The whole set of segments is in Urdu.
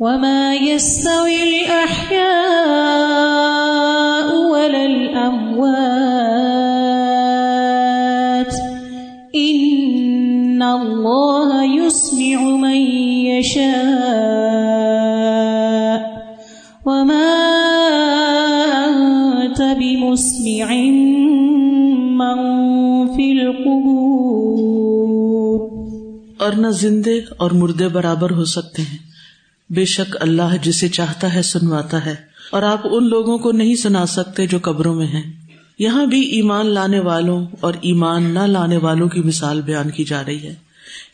وما يستوي الأحياء ولا الأموات إن الله يسمع من يشاء وما أنت بمسمع من في القبور اور نہ زندے اور مردے برابر ہو سکتے ہیں۔ بے شک اللہ جسے چاہتا ہے سنواتا ہے اور آپ ان لوگوں کو نہیں سنا سکتے جو قبروں میں ہیں۔ یہاں بھی ایمان لانے والوں اور ایمان نہ لانے والوں کی مثال بیان کی جا رہی ہے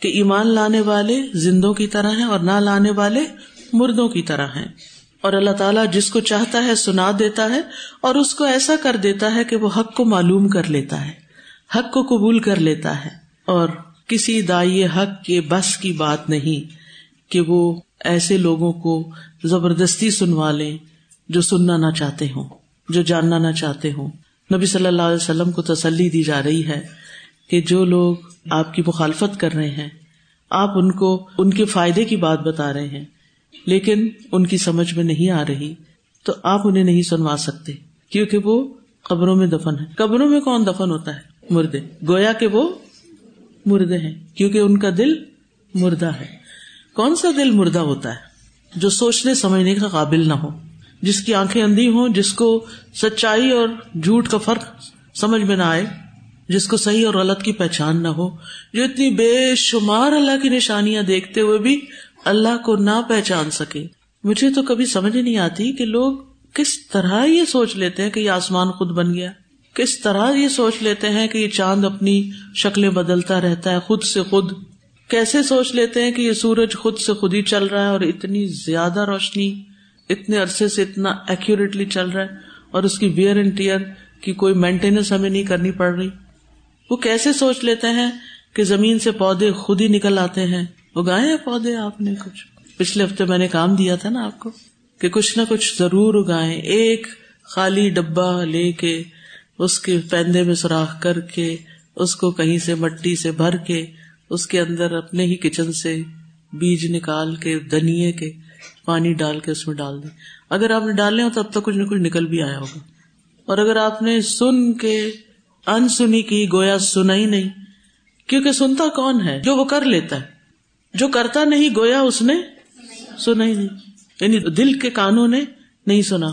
کہ ایمان لانے والے زندوں کی طرح ہیں اور نہ لانے والے مردوں کی طرح ہیں۔ اور اللہ تعالیٰ جس کو چاہتا ہے سنا دیتا ہے اور اس کو ایسا کر دیتا ہے کہ وہ حق کو معلوم کر لیتا ہے، حق کو قبول کر لیتا ہے۔ اور کسی دائی حق کے بس کی بات نہیں کہ وہ ایسے لوگوں کو زبردستی سنوا لیں جو سننا نہ چاہتے ہوں، جو جاننا نہ چاہتے ہوں۔ نبی صلی اللہ علیہ وسلم کو تسلی دی جا رہی ہے کہ جو لوگ آپ کی مخالفت کر رہے ہیں، آپ ان کو، ان کے فائدے کی بات بتا رہے ہیں، لیکن ان کی سمجھ میں نہیں آ رہی، تو آپ انہیں نہیں سنوا سکتے، کیونکہ وہ قبروں میں دفن ہے قبروں میں کون دفن ہوتا ہے؟ مردے۔ گویا کہ وہ مردے ہیں، کیونکہ ان کا دل مردہ ہے۔ کون سا دل مردہ ہوتا ہے جو سوچنے سمجھنے کا قابل نہ ہو؟ جس کی آنکھیں اندھی ہوں، جس کو سچائی اور جھوٹ کا فرق سمجھ میں نہ آئے، جس کو صحیح اور غلط کی پہچان نہ ہو، جو اتنی بے شمار اللہ کی نشانیاں دیکھتے ہوئے بھی اللہ کو نہ پہچان سکے۔ مجھے تو کبھی سمجھ نہیں آتی کہ لوگ کس طرح یہ سوچ لیتے ہیں کہ یہ آسمان خود بن گیا۔ کس طرح یہ سوچ لیتے ہیں کہ یہ چاند اپنی شکلیں بدلتا رہتا ہے، خود سے خود۔ کیسے سوچ لیتے ہیں کہ یہ سورج خود سے خود ہی چل رہا ہے اور اتنی زیادہ روشنی، اتنے عرصے سے اتنا ایکوریٹلی چل رہا ہے اور اس کی ویئر اینڈ ٹیئر کی کوئی مینٹیننس ہمیں نہیں کرنی پڑ رہی۔ وہ کیسے سوچ لیتے ہیں کہ زمین سے پودے خود ہی نکل آتے ہیں؟ اگائے ہیں پودے آپ نے کچھ؟ پچھلے ہفتے میں نے کام دیا تھا نا آپ کو کہ کچھ نہ کچھ ضرور اگائے ایک خالی ڈبا لے کے، اس کے پیندے میں سوراخ کر کے، اس کو کہیں سے مٹی سے بھر کے اس کے اندر اپنے ہی کچن سے بیج نکال کے دنیا کے پانی ڈال کے اس میں ڈال دیں۔ اگر آپ نے ڈالے ہو تو اب تک کچھ نہ کچھ نکل بھی آیا ہوگا۔ اور اگر آپ نے سن کے ان سنی کی، گویا سنا ہی نہیں، کیونکہ سنتا کون ہے؟ جو وہ کر لیتا ہے۔ جو کرتا نہیں، گویا اس نے سنا ہی نہیں۔ یعنی دل کے کانوں نے نہیں سنا،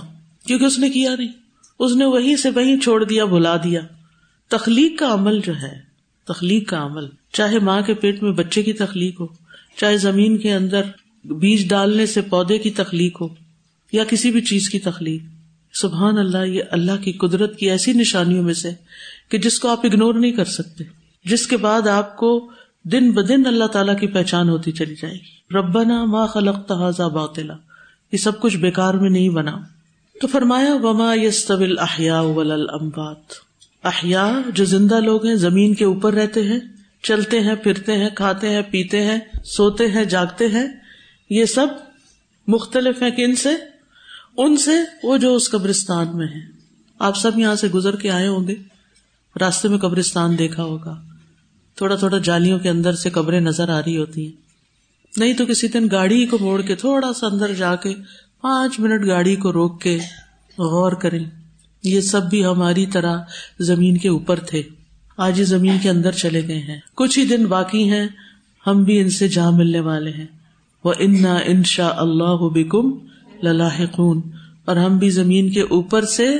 کیونکہ اس نے کیا نہیں۔ اس نے وہیں سے وہیں چھوڑ دیا، بھلا دیا۔ تخلیق کا عمل جو ہے، تخلیق کا عمل۔ چاہے ماں کے پیٹ میں بچے کی تخلیق ہو، چاہے زمین کے اندر بیج ڈالنے سے پودے کی تخلیق ہو، یا کسی بھی چیز کی تخلیق۔ سبحان اللہ، یہ اللہ کی قدرت کی ایسی نشانیوں میں سے کہ جس کو آپ اگنور نہیں کر سکتے، جس کے بعد آپ کو دن بدن اللہ تعالیٰ کی پہچان ہوتی چلی جائے گی۔ ربنا ما خلق تحزا باطلا، یہ سب کچھ بیکار میں نہیں بنا۔ تو فرمایا، وما یس طبل احیا امبات احیا جو زندہ لوگ ہیں، زمین کے اوپر رہتے ہیں چلتے ہیں، پھرتے ہیں، کھاتے ہیں، پیتے ہیں، سوتے ہیں، جاگتے ہیں، یہ سب مختلف ہیں کن سے؟ ان سے وہ جو اس قبرستان میں ہے آپ سب یہاں سے گزر کے آئے ہوں گے۔ راستے میں قبرستان دیکھا ہوگا۔ تھوڑا تھوڑا جالیوں کے اندر سے قبریں نظر آ رہی ہوتی ہیں۔ نہیں تو کسی دن گاڑی کو موڑ کے تھوڑا سا اندر جا کے پانچ منٹ گاڑی کو روک کے غور کریں۔ یہ سب بھی ہماری طرح زمین کے اوپر تھے۔ آج زمین کے اندر چلے گئے ہیں۔ کچھ ہی دن باقی ہیں، ہم بھی ان سے جہاں ملنے والے ہیں۔ وہ انا ان شاء اللہ بکم للاحقون۔ اور ہم بھی زمین کے اوپر سے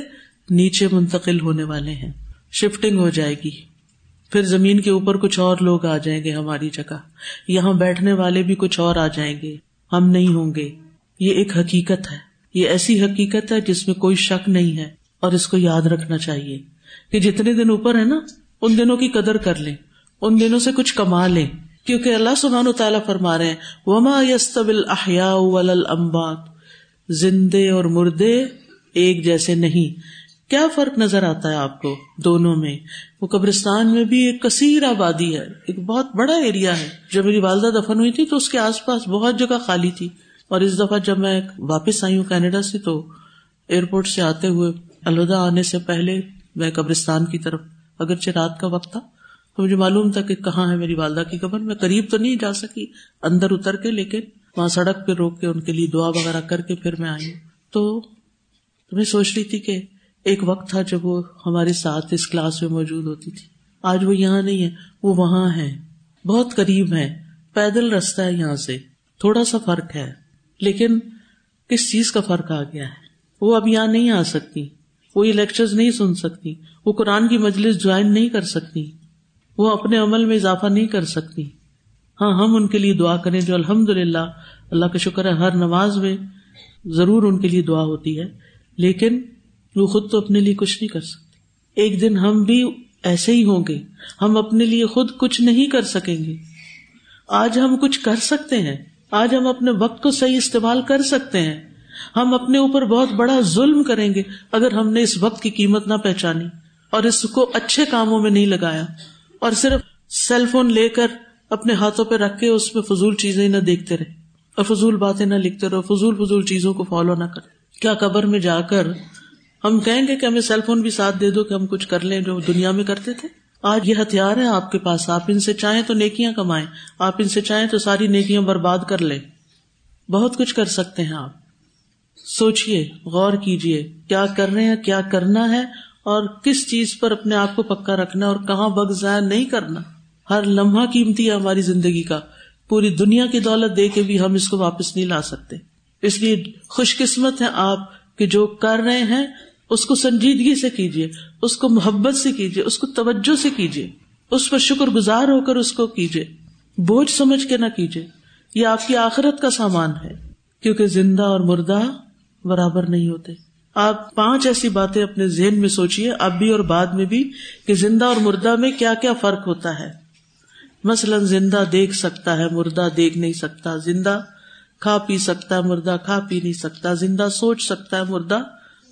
نیچے منتقل ہونے والے ہیں۔ شفٹنگ ہو جائے گی۔ پھر زمین کے اوپر کچھ اور لوگ آ جائیں گے ہماری جگہ۔ یہاں بیٹھنے والے بھی کچھ اور آ جائیں گے۔ ہم نہیں ہوں گے۔ یہ ایک حقیقت ہے۔ یہ ایسی حقیقت ہے جس میں کوئی شک نہیں ہے۔ اور اس کو یاد رکھنا چاہیے کہ جتنے دن اوپر ہے نا ان دنوں کی قدر کر لیں، ان دنوں سے کچھ کما لیں۔ کیونکہ اللہ سبحان و تعالیٰ فرما رہے ہیں، وما یستبل احیا امبات زندے اور مردے ایک جیسے نہیں۔ کیا فرق نظر آتا ہے آپ کو دونوں میں؟ وہ قبرستان میں بھی ایک کثیر آبادی ہے، ایک بہت بڑا ایریا ہے۔ جب میری والدہ دفن ہوئی تھی تو اس کے آس پاس بہت جگہ خالی تھی۔ اور اس دفعہ جب میں واپس آئی ہوں کینیڈا سے تو ایئرپورٹ سے آتے ہوئے، الوداع آنے سے پہلے میں قبرستان کی طرف اگرچہ رات کا وقت تھا، تو مجھے معلوم تھا کہ کہاں ہے میری والدہ کی قبر۔ میں قریب تو نہیں جا سکی، اندر اتر کے، لیکن وہاں سڑک پہ روک کے ان کے لیے دعا وغیرہ کر کے پھر میں آئی۔ تو میں سوچ رہی تھی کہ ایک وقت تھا جب وہ ہمارے ساتھ اس کلاس میں موجود ہوتی تھی۔ آج وہ یہاں نہیں ہے، وہ وہاں ہے بہت قریب ہے پیدل رستہ ہے یہاں سے۔ تھوڑا سا فرق ہے، لیکن کس چیز کا فرق آ گیا ہے؟ وہ اب یہاں نہیں آ سکتی۔ وہ یہ لیکچر نہیں سن سکتی، وہ قرآن کی مجلس جوائن نہیں کر سکتی، وہ اپنے عمل میں اضافہ نہیں کر سکتی۔ ہاں ہم ان کے لیے دعا کریں جو الحمد للہ اللہ کا شکر ہے، ہر نماز میں ضرور ان کے لیے دعا ہوتی ہے، لیکن وہ خود تو اپنے لیے کچھ نہیں کر سکتے ایک دن ہم بھی ایسے ہی ہوں گے، ہم اپنے لیے خود کچھ نہیں کر سکیں گے۔ آج ہم کچھ کر سکتے ہیں، آج ہم اپنے وقت کو صحیح استعمال کر سکتے ہیں۔ ہم اپنے اوپر بہت بڑا ظلم کریں گے اگر ہم نے اس وقت کی قیمت نہ پہچانی اور اس کو اچھے کاموں میں نہیں لگایا اور صرف سیل فون لے کر اپنے ہاتھوں پہ رکھ کے اس میں فضول چیزیں نہ دیکھتے رہے اور فضول باتیں نہ لکھتے رہو فضول فضول چیزوں کو فالو نہ کرے۔ کیا قبر میں جا کر ہم کہیں گے کہ ہمیں سیل فون بھی ساتھ دے دو کہ ہم کچھ کر لیں جو دنیا میں کرتے تھے؟ آج یہ ہتھیار ہے آپ کے پاس۔ آپ ان سے چاہیں تو نیکیاں کمائیں۔ آپ ان سے چاہیں تو ساری نیکیاں برباد کر لیں۔ بہت کچھ کر سکتے ہیں آپ۔ سوچیے غور کیجیے کیا کر رہے ہیں، کیا کرنا ہے، اور کس چیز پر اپنے آپ کو پکا رکھنا اور کہاں بگ ضائع نہیں کرنا۔ ہر لمحہ قیمتی ہے ہماری زندگی کا۔ پوری دنیا کی دولت دے کے بھی ہم اس کو واپس نہیں لا سکتے۔ اس لیے خوش قسمت ہے آپ کہ جو کر رہے ہیں، اس کو سنجیدگی سے کیجیے اس کو محبت سے کیجیے اس کو توجہ سے کیجیے اس پر شکر گزار ہو کر اس کو کیجیے بوجھ سمجھ کے نہ کیجیے یہ آپ کی آخرت کا سامان ہے، کیونکہ زندہ اور مردہ برابر نہیں ہوتے۔ آپ پانچ ایسی باتیں اپنے ذہن میں سوچیے اب بھی اور بعد میں بھی، کہ زندہ اور مردہ میں کیا کیا فرق ہوتا ہے۔ مثلاً زندہ دیکھ سکتا ہے، مردہ دیکھ نہیں سکتا۔ زندہ کھا پی سکتا ہے، مردہ کھا پی نہیں سکتا۔ زندہ سوچ سکتا ہے، مردہ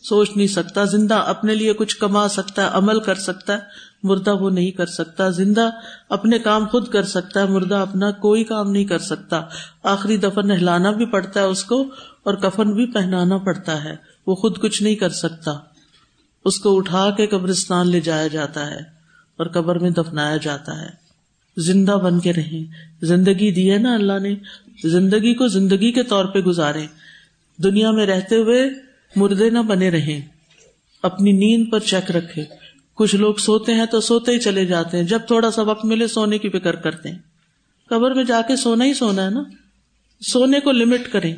سوچ نہیں سکتا۔ زندہ اپنے لیے کچھ کما سکتا ہے، عمل کر سکتا ہے، مردہ وہ نہیں کر سکتا۔ زندہ اپنے کام خود کر سکتا ہے، مردہ اپنا کوئی کام نہیں کر سکتا۔ آخری دفعہ نہلانا بھی پڑتا ہے اس کو اور کفن بھی پہنانا پڑتا ہے۔ وہ خود کچھ نہیں کر سکتا۔ اس کو اٹھا کے قبرستان لے جایا جاتا ہے اور قبر میں دفنایا جاتا ہے۔ زندہ بن کے رہیں۔ زندگی دی ہے نا اللہ نے۔ زندگی کو زندگی کے طور پہ گزارے۔ دنیا میں رہتے ہوئے مردے نہ بنے رہے اپنی نیند پر چیک رکھے۔ کچھ لوگ سوتے ہیں تو سوتے ہی چلے جاتے ہیں۔ جب تھوڑا سا وقت ملے سونے کی فکر کرتے ہیں۔ قبر میں جا کے سونا ہی سونا ہے نا۔ سونے کو لمٹ کریں۔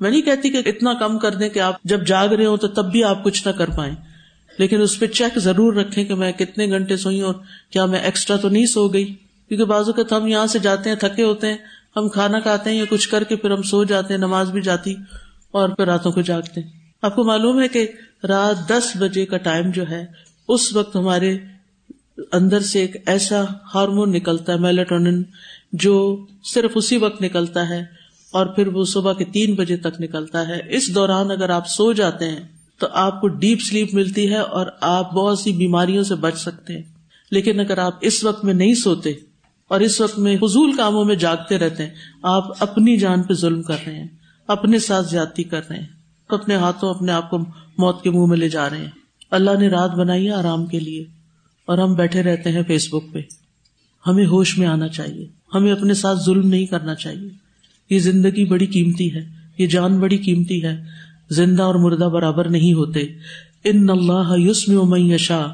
میں نہیں کہتی کہ اتنا کم کر دیں کہ آپ جب جاگ رہے ہو تو تب بھی آپ کچھ نہ کر پائیں۔ لیکن اس پہ چیک ضرور رکھیں کہ میں کتنے گھنٹے سوئی اور کیا میں ایکسٹرا تو نہیں سو گئی؟ کیونکہ بازو کا ہم یہاں سے جاتے ہیں، تھکے ہوتے ہیں، ہم کھانا کھاتے ہیں یا کچھ کر کے پھر ہم سو جاتے ہیں، نماز بھی جاتی اور پھر راتوں کو جاگتے ہیں۔ آپ کو معلوم ہے کہ رات دس بجے کا ٹائم جو ہے، اس وقت ہمارے اندر سے ایک ایسا ہارمون نکلتا ہے میلیٹون جو صرف اسی وقت نکلتا ہے اور پھر وہ صبح کے تین بجے تک نکلتا ہے۔ اس دوران اگر آپ سو جاتے ہیں تو آپ کو ڈیپ سلیپ ملتی ہے اور آپ بہت سی بیماریوں سے بچ سکتے ہیں۔ لیکن اگر آپ اس وقت میں نہیں سوتے اور اس وقت میں فضول کاموں میں جاگتے رہتے ہیں، آپ اپنی جان پہ ظلم کر رہے ہیں، اپنے ساتھ زیادتی کر رہے ہیں اپنے ہاتھوں اپنے آپ کو موت کے منہ میں لے جا رہے ہیں۔ اللہ نے رات بنائی ہے آرام کے لیے اور ہم بیٹھے رہتے ہیں فیس بک پہ۔ ہمیں ہوش میں آنا چاہیے، ہمیں اپنے ساتھ ظلم نہیں کرنا چاہیے۔ یہ زندگی بڑی قیمتی ہے، یہ جان بڑی قیمتی ہے۔ زندہ اور مردہ برابر نہیں ہوتے۔ ان اللہ یسم یشا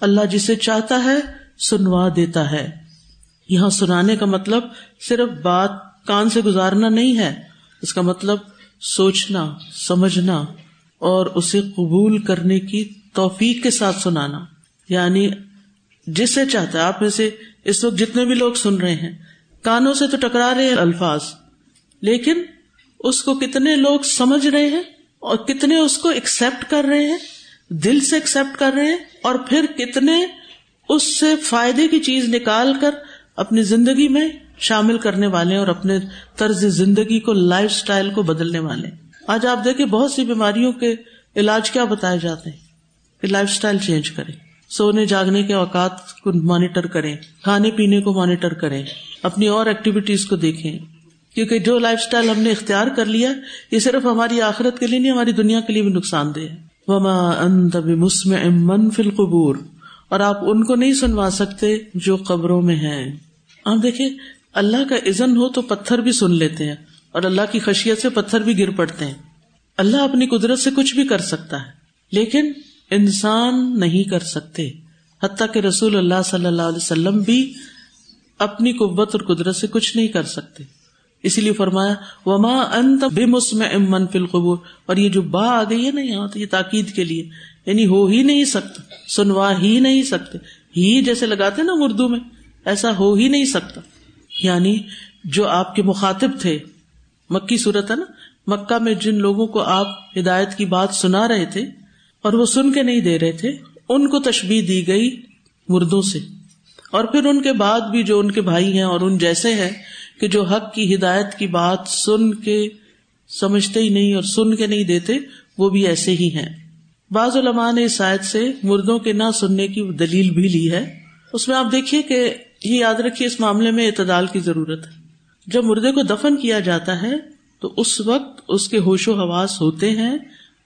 اللہ جسے چاہتا ہے، سنوا دیتا ہے۔ یہاں سنانے کا مطلب صرف بات کان سے گزارنا نہیں ہے، اس کا مطلب سوچنا، سمجھنا اور اسے قبول کرنے کی توفیق کے ساتھ سنانا۔ یعنی جسے چاہتا ہے، آپ میں سے اس وقت جتنے بھی لوگ سن رہے ہیں، کانوں سے تو ٹکرا رہے ہیں الفاظ۔ لیکن اس کو کتنے لوگ سمجھ رہے ہیں اور کتنے اس کو ایکسپٹ کر رہے ہیں، دل سے ایکسپٹ کر رہے ہیں، اور پھر کتنے اس سے فائدے کی چیز نکال کر اپنی زندگی میں شامل کرنے والے اور اپنے طرز زندگی کو لائف اسٹائل کو بدلنے والے آج آپ دیکھیں، بہت سی بیماریوں کے علاج کیا بتائے جاتے ہیں کہ لائف اسٹائل چینج کریں۔ سونے جاگنے کے اوقات کو مانیٹر کریں، کھانے پینے کو مانیٹر کریں، اپنی اور ایکٹیویٹیز کو دیکھیں۔ کیونکہ جو لائف اسٹائل ہم نے اختیار کر لیا، یہ صرف ہماری آخرت کے لیے نہیں، ہماری دنیا کے لیے بھی نقصان دہ وما انت بمسمع فی القبور۔ اور آپ ان کو نہیں سنوا سکتے جو قبروں میں ہیں۔ آپ دیکھیں، اللہ کا عزن ہو تو پتھر بھی سن لیتے ہیں اور اللہ کی خشیت سے پتھر بھی گر پڑتے ہیں۔ اللہ اپنی قدرت سے کچھ بھی کر سکتا ہے، لیکن انسان نہیں کر سکتے۔ حتیٰ کہ رسول اللہ صلی اللہ علیہ وسلم بھی اپنی قوت اور قدرت سے کچھ نہیں کر سکتے۔ اسی لیے فرمایا، وما انت بے مسم امن فل قبور اور یہ جو با آ گئی ہے نا یہاں تو یہ تاکید کے لیے یعنی ہو ہی نہیں سکتا، سنوا ہی نہیں سکتے۔ ہی جیسے لگاتے نا اردو میں، ایسا ہو ہی نہیں سکتا۔ یعنی جو آپ کے مخاطب تھے، مکی صورت ہے نا، مکہ میں جن لوگوں کو آپ ہدایت کی بات سنا رہے تھے اور وہ سن کے نہیں دے رہے تھے، ان کو تشبیح دی گئی مردوں سے۔ اور پھر ان کے بعد بھی جو ان کے بھائی ہیں اور ان جیسے ہیں کہ جو حق کی ہدایت کی بات سن کے سمجھتے ہی نہیں اور سن کے نہیں دیتے، وہ بھی ایسے ہی ہیں۔ بعض علماء نے اس آیت سے مردوں کے نہ سننے کی دلیل بھی لی ہے۔ اس میں آپ دیکھیے کہ یہ یاد رکھیے، اس معاملے میں اعتدال کی ضرورت ہے۔ جب مردے کو دفن کیا جاتا ہے، تو اس وقت اس کے ہوش و حواس ہوتے ہیں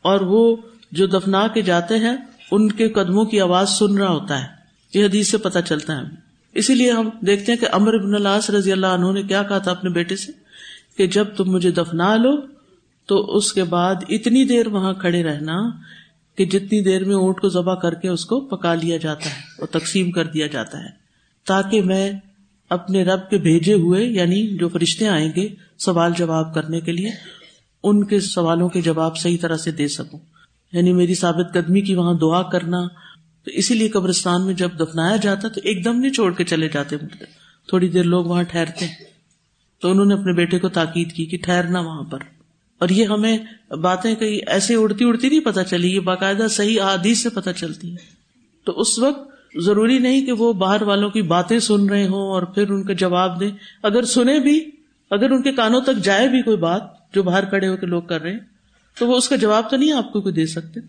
اور وہ جو دفنا کے جاتے ہیں، ان کے قدموں کی آواز سن رہا ہوتا ہے۔ یہ حدیث سے پتہ چلتا ہے۔ اسی لیے ہم دیکھتے ہیں کہ امر ابن اللہ رضی اللہ عنہ نے کیا کہا تھا اپنے بیٹے سے کہ جب تم مجھے دفنا لو تو اس کے بعد اتنی دیر وہاں کھڑے رہنا کہ جتنی دیر میں اونٹ کو ذبح کر کے اس کو پکا لیا جاتا ہے اور تقسیم کر دیا جاتا ہے تاکہ میں اپنے رب کے بھیجے ہوئے یعنی جو فرشتے آئیں گے سوال جواب کرنے کے لیے ان کے سوالوں کے جواب صحیح طرح سے دے سکوں۔ یعنی میری ثابت قدمی کی وہاں دعا کرنا تو اسی لیے قبرستان میں جب دفنایا جاتا تو ایک دم نہیں چھوڑ کے چلے جاتے مردے تھوڑی دیر لوگ وہاں ٹھہرتے تو انہوں نے اپنے بیٹے کو تاکید کی کہ ٹھہرنا وہاں پر۔ اور یہ ہمیں باتیں کہیں ایسے اڑتی اڑتی نہیں پتا چلی، یہ باقاعدہ صحیح آدیش سے پتہ چلتی ہے تو اس وقت ضروری نہیں کہ وہ باہر والوں کی باتیں سن رہے ہوں اور پھر ان کا جواب دیں۔ اگر سنے بھی، اگر ان کے کانوں تک جائے بھی کوئی بات جو باہر کھڑے ہو کے لوگ کر رہے ہیں، تو وہ اس کا جواب تو نہیں آپ کو کوئی دے سکتے۔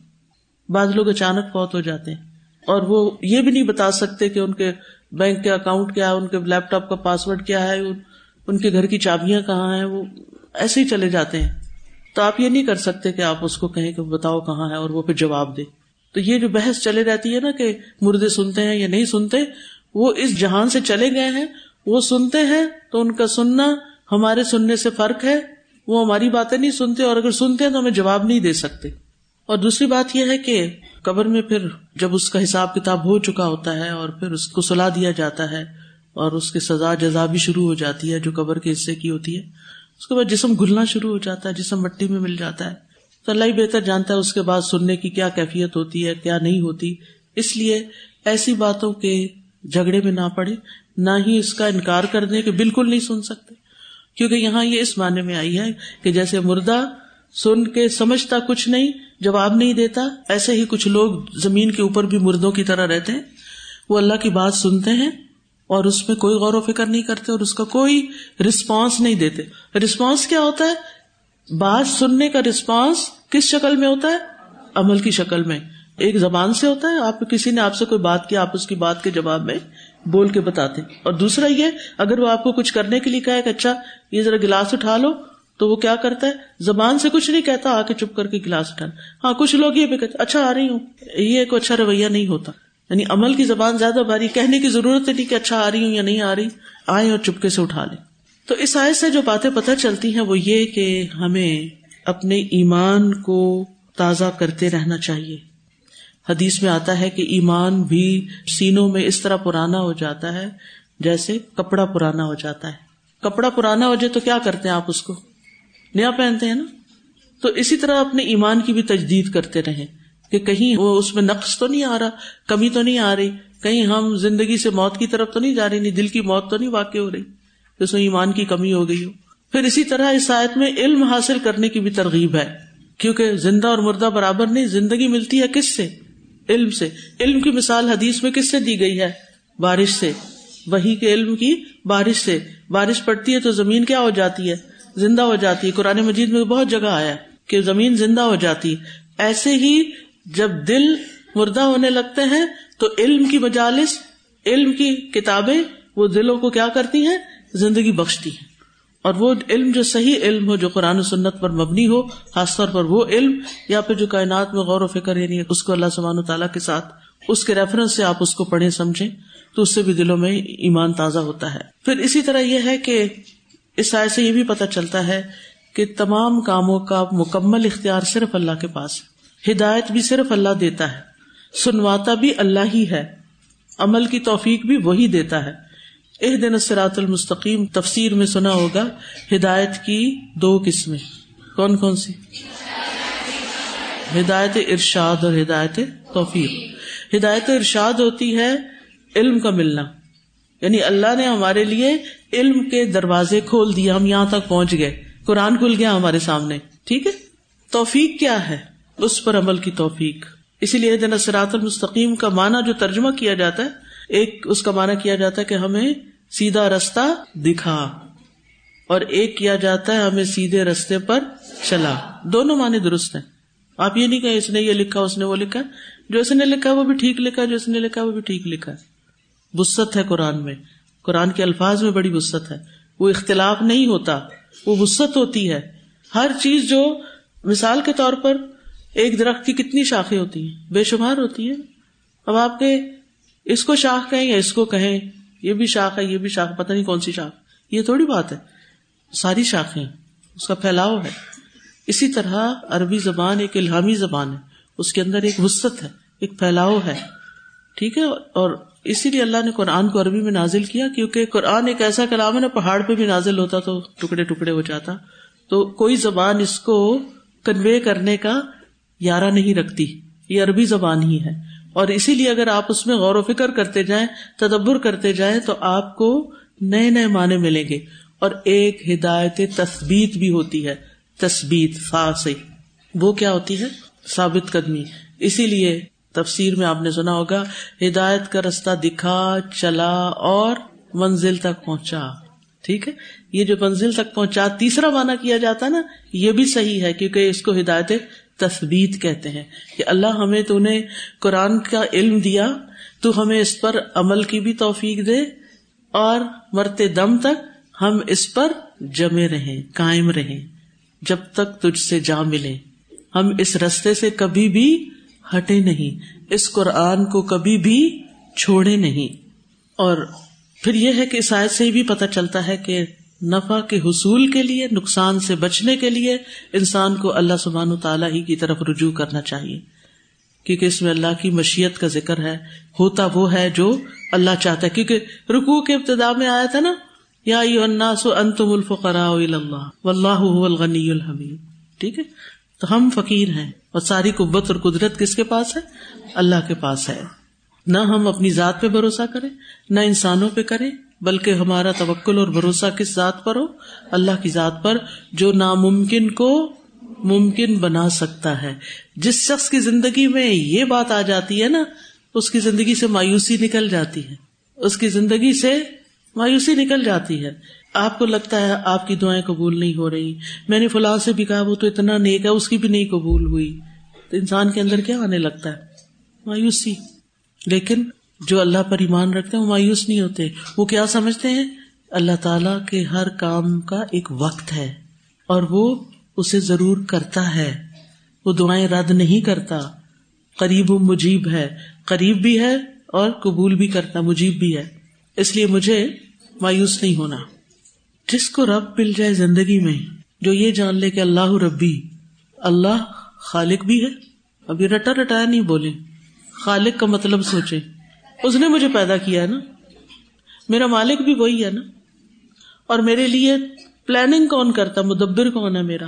بعض لوگ اچانک فوت ہو جاتے ہیں۔ اور وہ یہ بھی نہیں بتا سکتے کہ ان کے بینک کے اکاؤنٹ کیا ہے، ان کے لیپ ٹاپ کا پاسورڈ کیا ہے، ان کے گھر کی چابیاں کہاں ہیں، وہ ایسے ہی چلے جاتے ہیں۔ تو آپ یہ نہیں کر سکتے کہ آپ اس کو کہیں کہ بتاؤ کہاں ہے اور وہ پھر جواب دے۔ تو یہ جو بحث چلے رہتی ہے نا کہ مردے سنتے ہیں یا نہیں سنتے، وہ اس جہان سے چلے گئے ہیں، وہ سنتے ہیں تو ان کا سننا ہمارے سننے سے فرق ہے، وہ ہماری باتیں نہیں سنتے اور اگر سنتے ہیں تو ہمیں جواب نہیں دے سکتے۔ اور دوسری بات یہ ہے کہ قبر میں پھر جب اس کا حساب کتاب ہو چکا ہوتا ہے اور پھر اس کو سلا دیا جاتا ہے اور اس کی سزا جزا بھی شروع ہو جاتی ہے جو قبر کے حصے کی ہوتی ہے، اس کے بعد جسم گلنا شروع ہو جاتا ہے، جسم مٹی میں مل جاتا ہے۔ تو اللہ ہی بہتر جانتا ہے اس کے بعد سننے کی کیا کیفیت ہوتی ہے، کیا نہیں ہوتی۔ اس لیے ایسی باتوں کے جھگڑے میں نہ پڑے، نہ ہی اس کا انکار کر دیں کہ بالکل نہیں سن سکتے۔ کیونکہ یہاں یہ اس معنی میں آئی ہے کہ جیسے مردہ سن کے سمجھتا کچھ نہیں جواب نہیں دیتا، ایسے ہی کچھ لوگ زمین کے اوپر بھی مردوں کی طرح رہتے ہیں، وہ اللہ کی بات سنتے ہیں اور اس میں کوئی غور و فکر نہیں کرتے اور اس کا کوئی رسپانس نہیں دیتے۔ رسپانس کیا ہوتا ہے؟ بات سننے کا رسپانس کس شکل میں ہوتا ہے؟ عمل کی شکل میں۔ ایک زبان سے ہوتا ہے، آپ کسی نے آپ سے کوئی بات کیا آپ اس کی بات کے جواب میں بول کے بتاتے۔ اور دوسرا یہ، اگر وہ آپ کو کچھ کرنے کے لیے کہے کہ اچھا یہ ذرا گلاس اٹھا لو تو وہ کیا کرتا ہے؟ زبان سے کچھ نہیں کہتا، آ کے چپ کر کے گلاس اٹھانا ہاں کچھ لوگ یہ بھی کہتے اچھا آ رہی ہوں۔ یہ ایک اچھا رویہ نہیں ہوتا۔ یعنی عمل کی زبان زیادہ بھاری کہنے کی ضرورت نہیں کہ اچھا آ رہی ہوں یا نہیں آ رہی۔ آئے اور چپکے سے اٹھا لیں۔ تو اس آئے سے جو باتیں پتہ چلتی ہیں، وہ یہ کہ ہمیں اپنے ایمان کو تازہ کرتے رہنا چاہیے۔ حدیث میں آتا ہے کہ ایمان بھی سینوں میں اس طرح پرانا ہو جاتا ہے جیسے کپڑا پرانا ہو جاتا ہے۔ کپڑا پرانا ہو جائے تو کیا کرتے ہیں آپ اس کو؟ نیا پہنتے ہیں نا؟ تو اسی طرح اپنے ایمان کی بھی تجدید کرتے رہے کہ کہیں وہ اس میں نقص تو نہیں آ رہا، کمی تو نہیں آ رہی، کہیں ہم زندگی سے موت کی طرف تو نہیں جا رہی، نہیں دل کی موت تو نہیں واقع ہو رہی اس میں ایمان کی کمی ہو گئی ہو۔ پھر اسی طرح اس آیت میں علم حاصل کرنے کی بھی ترغیب ہے، کیونکہ زندہ اور مردہ برابر نہیں، زندگی ملتی ہے کس سے؟ علم سے۔ علم کی مثال حدیث میں کس سے دی گئی ہے؟ بارش سے۔ وہی کے علم کی بارش سے۔ بارش پڑتی ہے تو زمین کیا ہو جاتی ہے؟ زندہ ہو جاتی۔ قرآن مجید میں بہت جگہ آیا کہ زمین زندہ ہو جاتی۔ ایسے ہی جب دل مردہ ہونے لگتے ہیں تو علم کی مجالس، علم کی کتابیں، وہ دلوں کو کیا کرتی ہیں؟ زندگی بخشتی ہیں۔ اور وہ علم جو صحیح علم ہو، جو قرآن و سنت پر مبنی ہو، خاص طور پر وہ علم، یا پھر جو کائنات میں غور و فکر یعنی اس کو اللہ سبحانہ تعالیٰ کے ساتھ، اس کے ریفرنس سے آپ اس کو پڑھیں، سمجھیں، تو اس سے بھی دلوں میں ایمان تازہ ہوتا ہے۔ پھر اسی طرح یہ ہے کہ اس آئے سے یہ بھی پتا چلتا ہے کہ تمام کاموں کا مکمل اختیار صرف اللہ کے پاس ہے۔ ہدایت بھی صرف اللہ دیتا ہے۔ سنواتا بھی اللہ ہی ہے۔ عمل کی توفیق بھی وہی دیتا ہے۔ ایک دن سرات المستقیم۔ تفسیر میں سنا ہوگا ہدایت کی دو قسمیں۔ کون کون سی؟ ہدایت ارشاد اور ہدایت توفیق۔ ہدایت ارشاد ہوتی ہے علم کا ملنا۔ یعنی اللہ نے ہمارے لیے علم کے دروازے کھول دیا ہم یہاں تک پہنچ گئے۔ قرآن کھل گیا ہمارے سامنے، ٹھیک ہے؟ توفیق کیا ہے؟ اس پر عمل کی توفیق۔ اسی لیے دن سرات المستقیم کا معنی جو ترجمہ کیا جاتا ہے، ایک اس کا معنی کیا جاتا ہے کہ ہمیں سیدھا رستہ دکھا اور ایک کیا جاتا ہے، ہمیں سیدھے رستے پر چلا۔ دونوں معنی درست ہیں۔ آپ یہ نہیں کہ اس نے یہ لکھا، اس نے وہ لکھا۔ جو اس نے لکھا وہ بھی ٹھیک لکھا، جو اس نے لکھا وہ بھی ٹھیک لکھا۔ وسط ہے قرآن میں۔ قرآن کے الفاظ میں بڑی وسط ہے۔ وہ اختلاف نہیں ہوتا، وہ وسط ہوتی ہے۔ ہر چیز جو مثال کے طور پر ایک درخت کی کتنی شاخیں ہوتی ہیں، بے شمار ہوتی ہے اب آپ کے اس کو شاخ کہیں یا اس کو کہیں، یہ بھی شاخ ہے، یہ بھی شاخ، پتہ نہیں کون سی شاخ۔ یہ تھوڑی بات ہے۔ ساری شاخیں، اس کا پھیلاؤ ہے۔ اسی طرح عربی زبان ایک الہامی زبان ہے۔ اس کے اندر ایک وسط ہے، ایک پھیلاؤ ہے۔ ٹھیک ہے؟ اور اسی لیے اللہ نے قرآن کو عربی میں نازل کیا، کیونکہ قرآن ایک ایسا کلام ہے نا، پہاڑ پہ بھی نازل ہوتا تو ٹکڑے ٹکڑے ہو جاتا۔ تو کوئی زبان اس کو کنوے کرنے کا یارہ نہیں رکھتی۔ یہ عربی زبان ہی ہے۔ اور اسی لیے اگر آپ اس میں غور و فکر کرتے جائیں، تدبر کرتے جائیں، تو آپ کو نئے نئے معنی ملیں گے۔ اور ایک ہدایت تصبیت بھی ہوتی ہے۔ تصبیت فا سے وہ کیا ہوتی ہے؟ ثابت قدمی۔ اسی لیے تفسیر میں آپ نے سنا ہوگا، ہدایت کا رستہ دکھا، چلا اور منزل تک پہنچا۔ ٹھیک ہے؟ یہ جو منزل تک پہنچا، تیسرا مانا کیا جاتا ہے نا، یہ بھی صحیح ہے کیونکہ اس کو ہدایت تصبیت کہتے ہیں۔ کہ اللہ ہمیں تو نے قرآن کا علم دیا، تو ہمیں اس پر عمل کی بھی توفیق دے اور مرتے دم تک ہم اس پر جمے رہیں، قائم رہیں۔ جب تک تجھ سے جا ملے۔ ہم اس رستے سے کبھی بھی ہٹے نہیں۔ اس قرآن کو کبھی بھی چھوڑے نہیں۔ اور پھر یہ ہے کہ اس آیت سے بھی پتہ چلتا ہے کہ نفع کے حصول کے لیے، نقصان سے بچنے کے لیے انسان کو اللہ سبحان تعالیٰ ہی کی طرف رجوع کرنا چاہیے۔ کیونکہ اس میں اللہ کی مشیت کا ذکر ہے، ہوتا وہ ہے جو اللہ چاہتا ہے۔ کیونکہ رکو کے ابتدا میں آیا تھا نا، یا انتم الفقراء اللہ اللہ الغنی الحمید۔ ٹھیک ہے؟ تو ہم فقیر ہیں۔ اور ساری قوت اور قدرت کس کے پاس ہے؟ اللہ کے پاس ہے۔ نہ ہم اپنی ذات پہ بھروسہ کریں، نہ انسانوں پہ کریں، بلکہ ہمارا توکل اور بھروسہ کس ذات پر ہو؟ اللہ کی ذات پر، جو ناممکن کو ممکن بنا سکتا ہے۔ جس شخص کی زندگی میں یہ بات آ جاتی ہے نا، اس کی زندگی سے مایوسی نکل جاتی ہے۔ اس کی زندگی سے مایوسی نکل جاتی ہے۔ آپ کو لگتا ہے آپ کی دعائیں قبول نہیں ہو رہی۔ میں نے فلاں سے بھی کہا، وہ تو اتنا نیک ہے، اس کی بھی نہیں قبول ہوئی۔ تو انسان کے اندر کیا آنے لگتا ہے؟ مایوسی لیکن جو اللہ پر ایمان رکھتے ہیں، وہ مایوس نہیں ہوتے۔ وہ کیا سمجھتے ہیں؟ اللہ تعالی کے ہر کام کا ایک وقت ہے اور وہ اسے ضرور کرتا ہے۔ وہ دعائیں رد نہیں کرتا۔ قریب و مجیب ہے۔ قریب بھی ہے اور قبول بھی کرتا، مجیب بھی ہے۔ اس لیے مجھے مایوس نہیں ہونا۔ جس کو رب مل جائے زندگی میں، جو یہ جان لے کہ اللہ ربی، اللہ خالق بھی ہے؟ ابھی رٹا رٹایا نہیں بولے۔ خالق کا مطلب سوچے۔ اس نے مجھے پیدا کیا ہے نا۔ میرا مالک بھی وہی ہے نا۔ اور میرے لیے پلاننگ کون کرتا؟ مدبر کون ہے میرا؟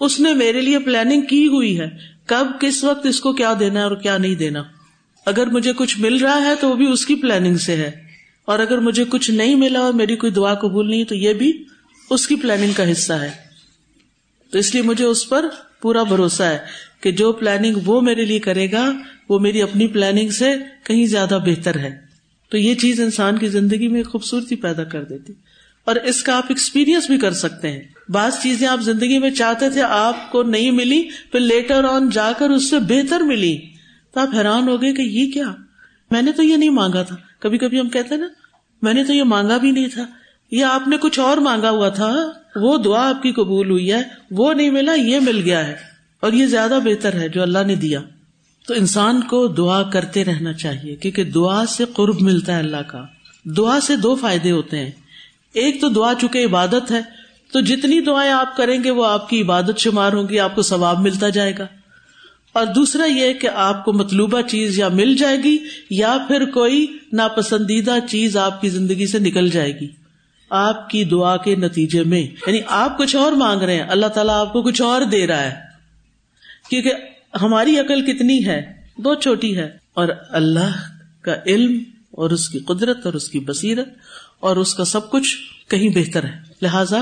اس نے میرے لیے پلاننگ کی ہوئی ہے۔ کب، کس وقت اس کو کیا دینا ہے اور کیا نہیں دینا۔ اگر مجھے کچھ مل رہا ہے تو وہ بھی اس کی پلاننگ سے ہے۔ اور اگر مجھے کچھ نہیں ملا اور میری کوئی دعا قبول نہیں، تو یہ بھی اس کی پلاننگ کا حصہ ہے۔ تو اس لیے مجھے اس پر پورا بھروسہ ہے کہ جو پلاننگ وہ میرے لیے کرے گا، وہ میری اپنی پلاننگ سے کہیں زیادہ بہتر ہے۔ تو یہ چیز انسان کی زندگی میں خوبصورتی پیدا کر دیتی۔ اور اس کا آپ ایکسپیرئنس بھی کر سکتے ہیں۔ بعض چیزیں آپ زندگی میں چاہتے تھے، آپ کو نہیں ملی، پھر لیٹر آن جا کر اس سے بہتر ملی۔ تو آپ حیران ہو گئے کہ یہ کیا؟ میں نے تو یہ نہیں مانگا تھا۔ کبھی کبھی ہم کہتے ہیں نا، میں نے تو یہ مانگا بھی نہیں تھا۔ یہ آپ نے کچھ اور مانگا ہوا تھا؟ وہ دعا آپ کی قبول ہوئی ہے، وہ نہیں ملا، یہ مل گیا ہے۔ اور یہ زیادہ بہتر ہے جو اللہ نے دیا۔ تو انسان کو دعا کرتے رہنا چاہیے، کیونکہ دعا سے قرب ملتا ہے اللہ کا۔ دعا سے دو فائدے ہوتے ہیں۔ ایک تو دعا چکے عبادت ہے، تو جتنی دعائیں آپ کریں گے، وہ آپ کی عبادت شمار ہوں گی، آپ کو ثواب ملتا جائے گا۔ اور دوسرا یہ کہ آپ کو مطلوبہ چیز یا مل جائے گی، یا پھر کوئی ناپسندیدہ چیز آپ کی زندگی سے نکل جائے گی۔ آپ کی دعا کے نتیجے میں یعنی آپ کچھ اور مانگ رہے ہیں، اللہ تعالیٰ آپ کو کچھ اور دے رہا ہے۔ کیونکہ ہماری عقل کتنی ہے بہت چھوٹی ہے، اور اللہ کا علم اور اس کی قدرت اور اس کی بصیرت اور اس کا سب کچھ کہیں بہتر ہے۔ لہذا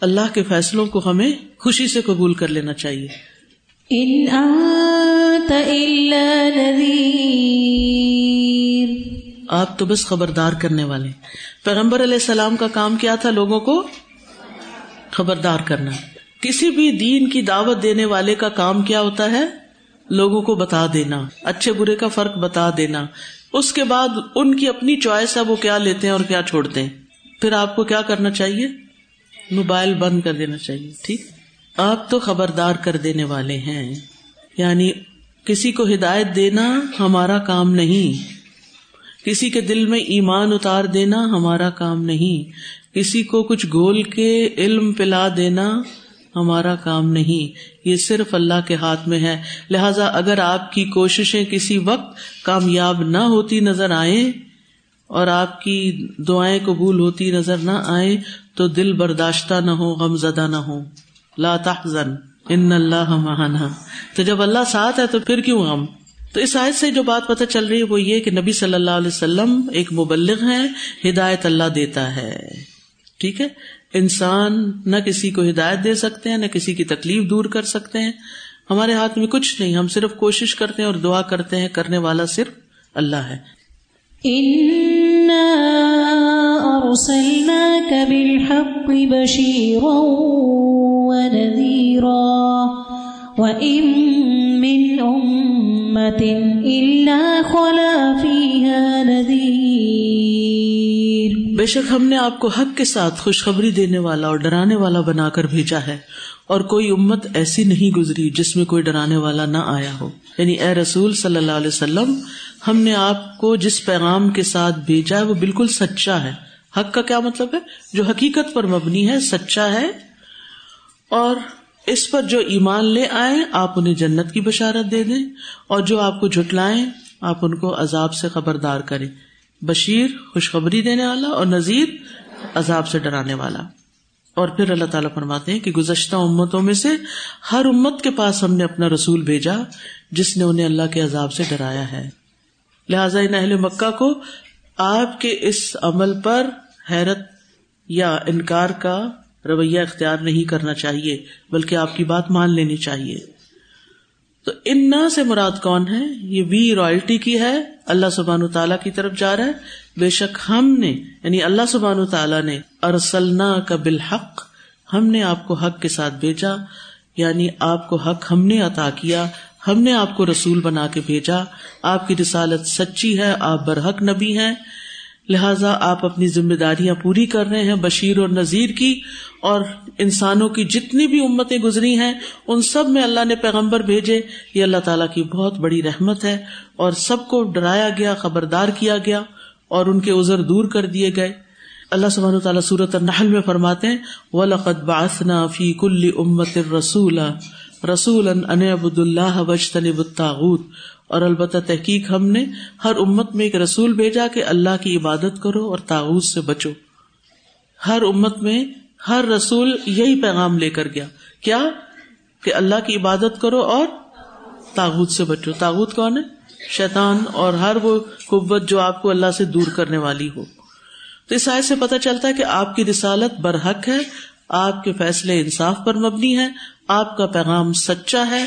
اللہ کے فیصلوں کو ہمیں خوشی سے قبول کر لینا چاہیے۔ آپ تو بس خبردار کرنے والے پیغمبر علیہ السلام کا کام کیا تھا لوگوں کو؟ خبردار کرنا۔ کسی بھی دین کی دعوت دینے والے کا کام کیا ہوتا ہے؟ لوگوں کو بتا دینا۔ اچھے برے کا فرق بتا دینا۔ اس کے بعد ان کی اپنی چوائس ہے وہ کیا لیتے ہیں اور کیا چھوڑتے ہیں۔ پھر آپ کو کیا کرنا چاہیے؟ موبائل بند کر دینا چاہیے، ٹھیک؟ آپ تو خبردار کر دینے والے ہیں۔ یعنی کسی کو ہدایت دینا ہمارا کام نہیں۔ کسی کے دل میں ایمان اتار دینا ہمارا کام نہیں، کسی کو کچھ گول کے علم پلا دینا ہمارا کام نہیں۔ یہ صرف اللہ کے ہاتھ میں ہے۔ لہذا اگر آپ کی کوششیں کسی وقت کامیاب نہ ہوتی نظر آئے اور آپ کی دعائیں قبول ہوتی نظر نہ آئے تو دل برداشتہ نہ ہو غم زدہ نہ ہو لا تحزن، ان اللہ مہانا۔ تو جب اللہ ساتھ ہے تو پھر کیوں غم؟ تو اس آیت سے جو بات پتہ چل رہی ہے وہ یہ کہ نبی صلی اللہ علیہ وسلم ایک مبلغ ہے ہدایت اللہ دیتا ہے۔ ٹھیک ہے؟ انسان نہ کسی کو ہدایت دے سکتے ہیں، نہ کسی کی تکلیف دور کر سکتے ہیں۔ ہمارے ہاتھ میں کچھ نہیں، ہم صرف کوشش کرتے ہیں اور دعا کرتے ہیں، کرنے والا صرف اللہ ہے۔ بے شک ہم نے آپ کو حق کے ساتھ خوشخبری دینے والا اور ڈرانے والا بنا کر بھیجا ہے اور کوئی امت ایسی نہیں گزری جس میں کوئی ڈرانے والا نہ آیا ہو۔ یعنی اے رسول صلی اللہ علیہ وسلم، ہم نے آپ کو جس پیغام کے ساتھ بھیجا ہے وہ بالکل سچا ہے۔ حق کا کیا مطلب ہے؟ جو حقیقت پر مبنی ہے، سچا ہے اور اس پر جو ایمان لے آئے آپ انہیں جنت کی بشارت دے دیں اور جو آپ کو جٹلائیں آپ ان کو عذاب سے خبردار کریں۔ بشیر خوشخبری دینے والا اور نذیر عذاب سے ڈرانے والا۔ اور پھر اللہ تعالیٰ فرماتے ہیں کہ گزشتہ امتوں میں سے ہر امت کے پاس ہم نے اپنا رسول بھیجا، جس نے انہیں اللہ کے عذاب سے ڈرایا ہے۔ لہٰذا ان اہل مکہ کو آپ کے اس عمل پر حیرت یا انکار کا رویہ اختیار نہیں کرنا چاہیے، بلکہ آپ کی بات مان لینی چاہیے۔ تو ان سے مراد کون ہے؟ یہ وی رائلٹی کی ہے، اللہ سبحان تعالیٰ کی طرف جا رہا ہے۔ بے شک ہم نے یعنی اللہ سبحان تعالیٰ نے ارسلنا کا بالحق، ہم نے آپ کو حق کے ساتھ بھیجا۔ یعنی آپ کو حق ہم نے عطا کیا، ہم نے آپ کو رسول بنا کے بھیجا۔ آپ کی رسالت سچی ہے، آپ برحق نبی ہیں۔ لہٰذا آپ اپنی ذمہ داریاں پوری کر رہے ہیں، بشیر اور نذیر کی، اور انسانوں کی جتنی بھی امتیں گزری ہیں، ان سب میں اللہ نے پیغمبر بھیجے۔ یہ اللہ تعالیٰ کی بہت بڑی رحمت ہے، اور سب کو ڈرایا گیا، خبردار کیا گیا، اور ان کے ازر دور کر دیے گئے۔ اللہ سبحانہ تعالیٰ صورت النحل میں فرماتے ہیں، وَلَقَدْ بَعَثْنَا فِي كُلِّ أُمَّةٍ رَسُولًا رَسُولًا أَنِ عَبُدُ اللَّهَ وَاجْتَنِبُ الطَّاغُوتِ۔ اور البتہ تحقیق ہم نے ہر امت میں ایک رسول بھیجا کہ اللہ کی عبادت کرو اور تاغوت سے بچو۔ ہر امت میں ہر رسول یہی پیغام لے کر گیا۔ کیا؟ کہ اللہ کی عبادت کرو اور تاغت سے بچو۔ تاغت کون ہے؟ شیطان اور ہر وہ قوت جو آپ کو اللہ سے دور کرنے والی ہو۔ تو اس آئے سے پتہ چلتا ہے کہ آپ کی رسالت برحق ہے، آپ کے فیصلے انصاف پر مبنی ہے آپ کا پیغام سچا ہے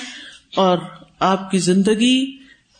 اور آپ کی زندگی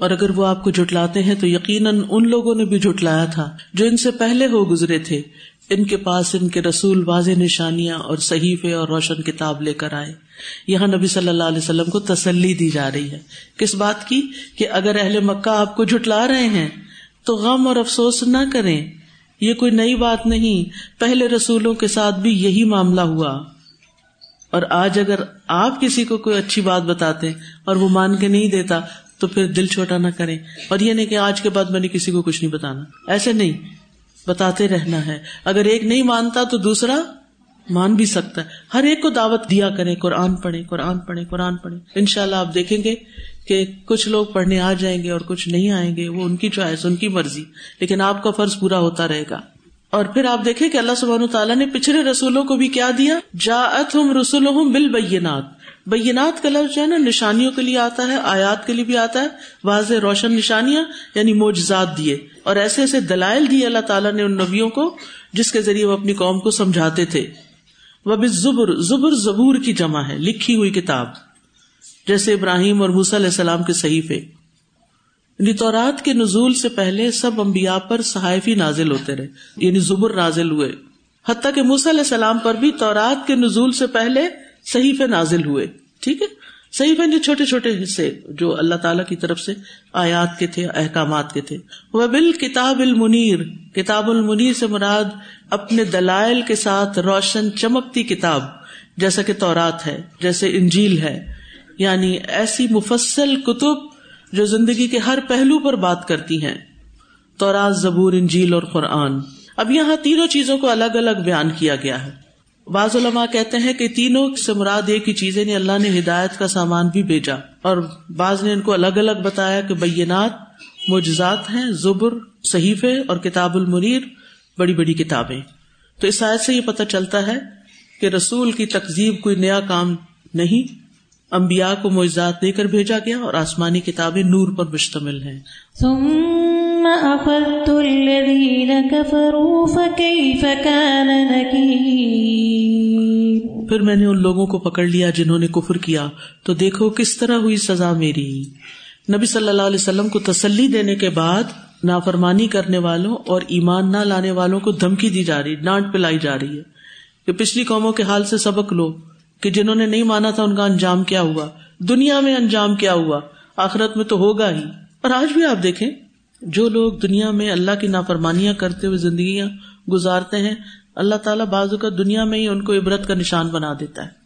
اور اگر وہ آپ کو جٹلاتے ہیں تو یقیناً ان لوگوں نے بھی جٹلایا تھا جو ان سے پہلے ہو گزرے تھے۔ ان کے پاس ان کے رسول واضح نشانیاں اور صحیفے اور روشن کتاب لے کر آئے۔ یہاں نبی صلی اللہ علیہ وسلم کو تسلی دی جا رہی ہے۔ کس بات کی؟ کہ اگر اہل مکہ آپ کو جھٹلا رہے ہیں تو غم اور افسوس نہ کریں۔ یہ کوئی نئی بات نہیں۔ پہلے رسولوں کے ساتھ بھی یہی معاملہ ہوا۔ اور آج اگر آپ کسی کو کوئی اچھی بات بتاتے اور وہ مان کے نہیں دیتا تو پھر دل چھوٹا نہ کرے اور یہ نہیں کہ آج کے بعد میں نے کسی کو کچھ نہیں بتانا۔ ایسے نہیں۔ بتاتے رہنا ہے۔ اگر ایک نہیں مانتا تو دوسرا مان بھی سکتا ہے۔ ہر ایک کو دعوت دیا کرے قرآن پڑھے قرآن پڑھے قرآن پڑھے ان شاء اللہ آپ دیکھیں گے کہ کچھ لوگ پڑھنے آ جائیں گے اور کچھ نہیں آئیں گے۔ وہ ان کی چوائس، ان کی مرضی۔ لیکن آپ کا فرض پورا ہوتا رہے گا۔ اور پھر آپ دیکھیں کہ اللہ سبحانہ تعالیٰ نے پچھلے رسولوں کو بھی کیا دیا؟ جا ہم رسول ہوں بل بینات بینات کا لفظ جو ہے نا، نشانیوں کے لیے آتا ہے، آیات کے لیے بھی آتا ہے۔ واضح روشن نشانیاں یعنی موجزات دیے۔ اور ایسے ایسے دلائل دیے اللہ تعالیٰ نے ان نبیوں کو، جس کے ذریعے وہ اپنی قوم کو سمجھاتے تھے۔ وہ بھی زبر زبر زبور کی جمع ہے، لکھی ہوئی کتاب۔ جیسے ابراہیم اور موسی علیہ السلام کے صحیفے۔ یعنی تورات کے نزول سے پہلے سب امبیا پر صحافی نازل ہوتے رہے۔ یعنی زبر نازل ہوئے۔ حتیٰ کہ موسی علیہ السلام پر بھی تورات کے نزول سے پہلے صحیفے نازل ہوئے، ٹھیک ہے؟ صحیح یعنی چھوٹے چھوٹے حصے، جو اللہ تعالیٰ کی طرف سے آیات کے تھے، احکامات کے تھے۔ وہ بال کتاب المنیر کتاب المنیر سے مراد اپنے دلائل کے ساتھ روشن چمکتی کتاب، جیسا کہ تورات ہے، جیسے انجیل ہے۔ یعنی ایسی مفصل کتب جو زندگی کے ہر پہلو پر بات کرتی ہیں۔ تورات، زبور، انجیل اور قرآن۔ اب یہاں تینوں چیزوں کو الگ الگ بیان کیا گیا ہے۔ بعض علماء کہتے ہیں کہ تینوں سے مراد ایک ہی چیزیں نے اللہ نے ہدایت کا سامان بھی بھیجا۔ اور بعض نے ان کو الگ الگ بتایا کہ بینات، معجزات ہیں، زبر، صحیفے اور کتاب المریر بڑی بڑی کتابیں۔ تو اس آیت سے یہ پتہ چلتا ہے کہ رسول کی تقزیب کوئی نیا کام نہیں امبیا کو معجزات دے کر بھیجا گیا اور آسمانی کتابیں نور پر مشتمل ہیں۔ پھر میں نے ان لوگوں کو پکڑ لیا جنہوں نے کفر کیا، تو دیکھو کس طرح ہوئی سزا میری۔ نبی صلی اللہ علیہ وسلم کو تسلی دینے کے بعد نافرمانی کرنے والوں اور ایمان نہ لانے والوں کو دھمکی دی جا رہی، ڈانٹ پلائی جا رہی ہے۔ کہ پچھلی قوموں کے حال سے سبق لو کہ جنہوں نے نہیں مانا تھا ان کا انجام کیا ہوا۔ دنیا میں انجام کیا ہوا، آخرت میں تو ہوگا ہی۔ اور آج بھی آپ دیکھیں۔ جو لوگ دنیا میں اللہ کی نافرمانیاں کرتے ہوئے زندگیاں گزارتے ہیں، اللہ تعالیٰ بازو کا دنیا میں ہی ان کو عبرت کا نشان بنا دیتا ہے۔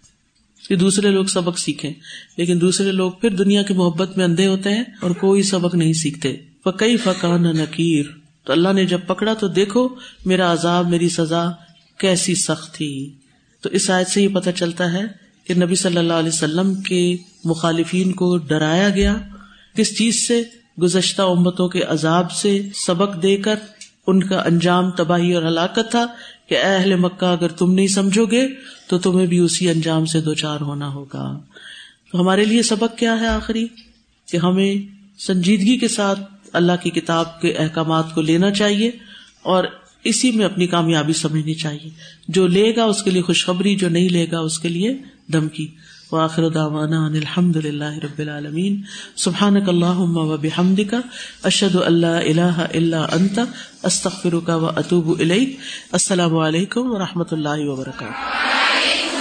کہ دوسرے لوگ سبق سیکھیں، لیکن دوسرے لوگ پھر دنیا کی محبت میں اندھے ہوتے ہیں اور کوئی سبق نہیں سیکھتے۔ فقی فقان نکیر تو اللہ نے جب پکڑا تو دیکھو میرا عذاب، میری سزا کیسی سخت تھی۔ تو اس آیت سے یہ پتہ چلتا ہے کہ نبی صلی اللہ علیہ وسلم کے مخالفین کو ڈرایا گیا۔ کس چیز سے؟ گزشتہ امتوں کے عذاب سے سبق دے کر ان کا انجام تباہی اور ہلاکت تھا کہ اے اہل مکہ، اگر تم نہیں سمجھو گے تو تمہیں بھی اسی انجام سے دو چار ہونا ہوگا۔ تو ہمارے لیے سبق کیا ہے آخری؟ کہ ہمیں سنجیدگی کے ساتھ اللہ کی کتاب کے احکامات کو لینا چاہیے اور اسی میں اپنی کامیابی سمجھنی چاہیے۔ جو لے گا اس کے لیے خوشخبری، جو نہیں لے گا اس کے لیے دھمکی۔ وآخر دعوانا داوانا الحمد للہ رب العالمین. سبحان اللہ و بحمد کا اشد اللہ اللہ اللہ انت استخر کا و اطوب السلام علیکم و رحمۃ اللہ وبرکاتہ.